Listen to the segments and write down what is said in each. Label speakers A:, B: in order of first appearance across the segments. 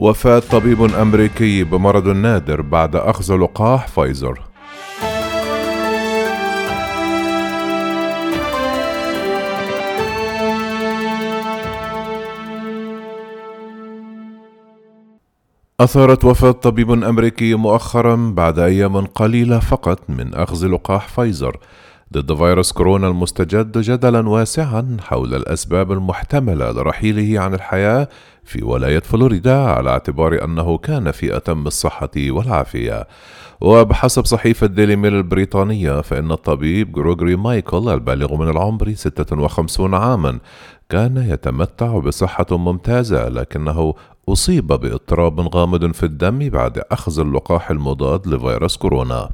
A: وفاة طبيب أمريكي بمرض نادر بعد أخذ لقاح فايزر. أثارت وفاة طبيب أمريكي مؤخرا بعد أيام قليلة فقط من أخذ لقاح فايزر. ضد فيروس كورونا المستجد جدلا واسعا حول الأسباب المحتملة لرحيله عن الحياة في ولاية فلوريدا على اعتبار أنه كان في أتم الصحة والعافية. وبحسب صحيفة ديلي ميل البريطانية فإن الطبيب جريغوري مايكل البالغ من العمر 56 عاما كان يتمتع بصحة ممتازة لكنه أصيب بإضطراب غامض في الدم بعد أخذ اللقاح المضاد لفيروس كورونا.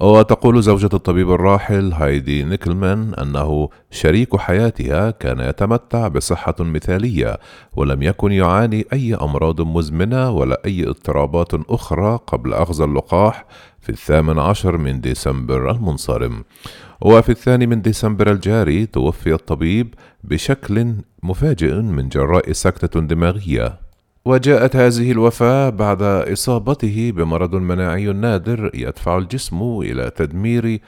A: وتقول زوجة الطبيب الراحل هايدي نيكلمان أنه شريك حياتها كان يتمتع بصحة مثالية ولم يكن يعاني أي أمراض مزمنة ولا أي اضطرابات أخرى قبل أخذ اللقاح في الثامن عشر من ديسمبر المنصرم. وفي الثاني من ديسمبر الجاري توفي الطبيب بشكل مفاجئ من جراء سكتة دماغية. وجاءت هذه الوفاة بعد إصابته بمرض مناعي نادر يدفع الجسم إلى تدمير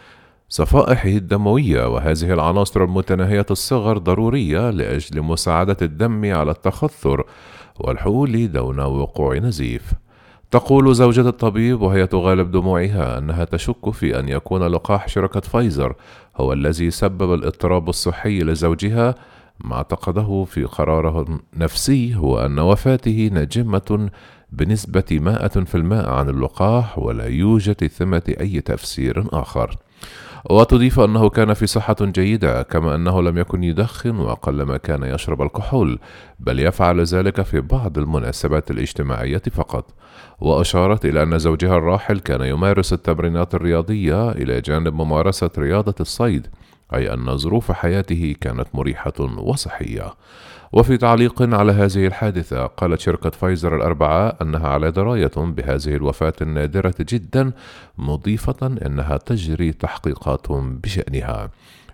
A: صفائحه الدموية وهذه العناصر المتناهية الصغر ضرورية لأجل مساعدة الدم على التخثر والحول دون وقوع نزيف. تقول زوجة الطبيب وهي تغالب دموعها أنها تشك في أن يكون لقاح شركة فايزر هو الذي سبب الاضطراب الصحي لزوجها ما اعتقده في قراره النفسي هو أن وفاته ناجمة بنسبة مائة في المائة عن اللقاح ولا يوجد ثمة أي تفسير آخر. وتضيف أنه كان في صحة جيدة كما أنه لم يكن يدخن وقلما كان يشرب الكحول بل يفعل ذلك في بعض المناسبات الاجتماعية فقط وأشارت إلى أن زوجها الراحل كان يمارس التمرينات الرياضية إلى جانب ممارسة رياضة الصيد أي أن ظروف حياته كانت مريحة وصحية. وفي تعليق على هذه الحادثة قالت شركة فايزر الأربعاء أنها على دراية بهذه الوفاة النادرة جدا مضيفة أنها تجري تحقيقات بشأنها.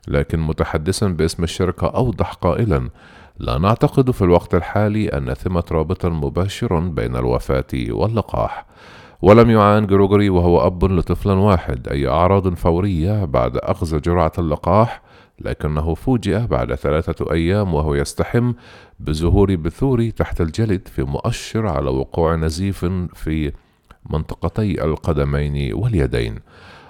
A: لكن متحدثا باسم الشركة أوضح قائلا: لا نعتقد في الوقت الحالي أن ثمة رابط مباشر بين الوفاة واللقاح. ولم يعان جروجوري وهو أب لطفل واحد أي أعراض فورية بعد أخذ جرعة اللقاح لكنه فوجئ بعد ثلاثة أيام وهو يستحم بظهور بثور تحت الجلد في مؤشر على وقوع نزيف في منطقتي القدمين واليدين.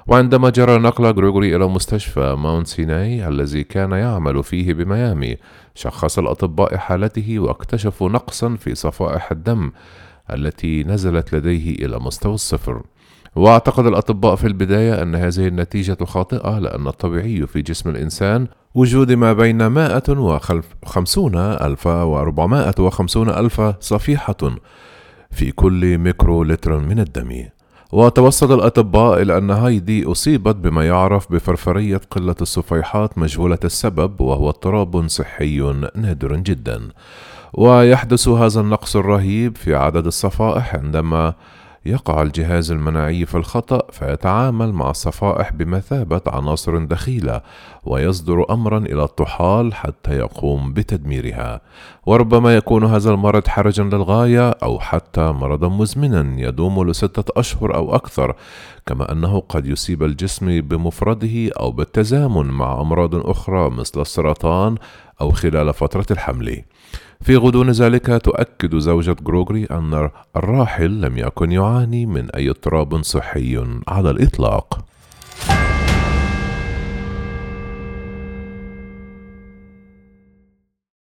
A: وعندما جرى نقل جريغوري إلى مستشفى ماونت سيناي الذي كان يعمل فيه بميامي شخص الأطباء حالته واكتشفوا نقصا في صفائح الدم التي نزلت لديه إلى مستوى الصفر. واعتقد الأطباء في البداية أن هذه النتيجة خاطئة لأن الطبيعي في جسم الإنسان وجود ما بين 150 ألف و 450 ألف صفيحة في كل ميكرو لتر من الدم. وتوصل الأطباء إلى أن هايدي أصيبت بما يعرف بفرفرية قلة الصفيحات مجهولة السبب وهو اضطراب صحي نادر جدا. ويحدث هذا النقص الرهيب في عدد الصفائح عندما يقع الجهاز المناعي في الخطأ فيتعامل مع الصفائح بمثابة عناصر دخيلة ويصدر أمرا إلى الطحال حتى يقوم بتدميرها. وربما يكون هذا المرض حرجا للغاية أو حتى مرضا مزمنا يدوم لستة أشهر أو أكثر كما أنه قد يصيب الجسم بمفرده أو بالتزامن مع أمراض أخرى مثل السرطان أو خلال فترة الحمل. في غضون ذلك تؤكد زوجة جروغري أن الراحل لم يكن يعاني من أي اضطراب صحي على الإطلاق.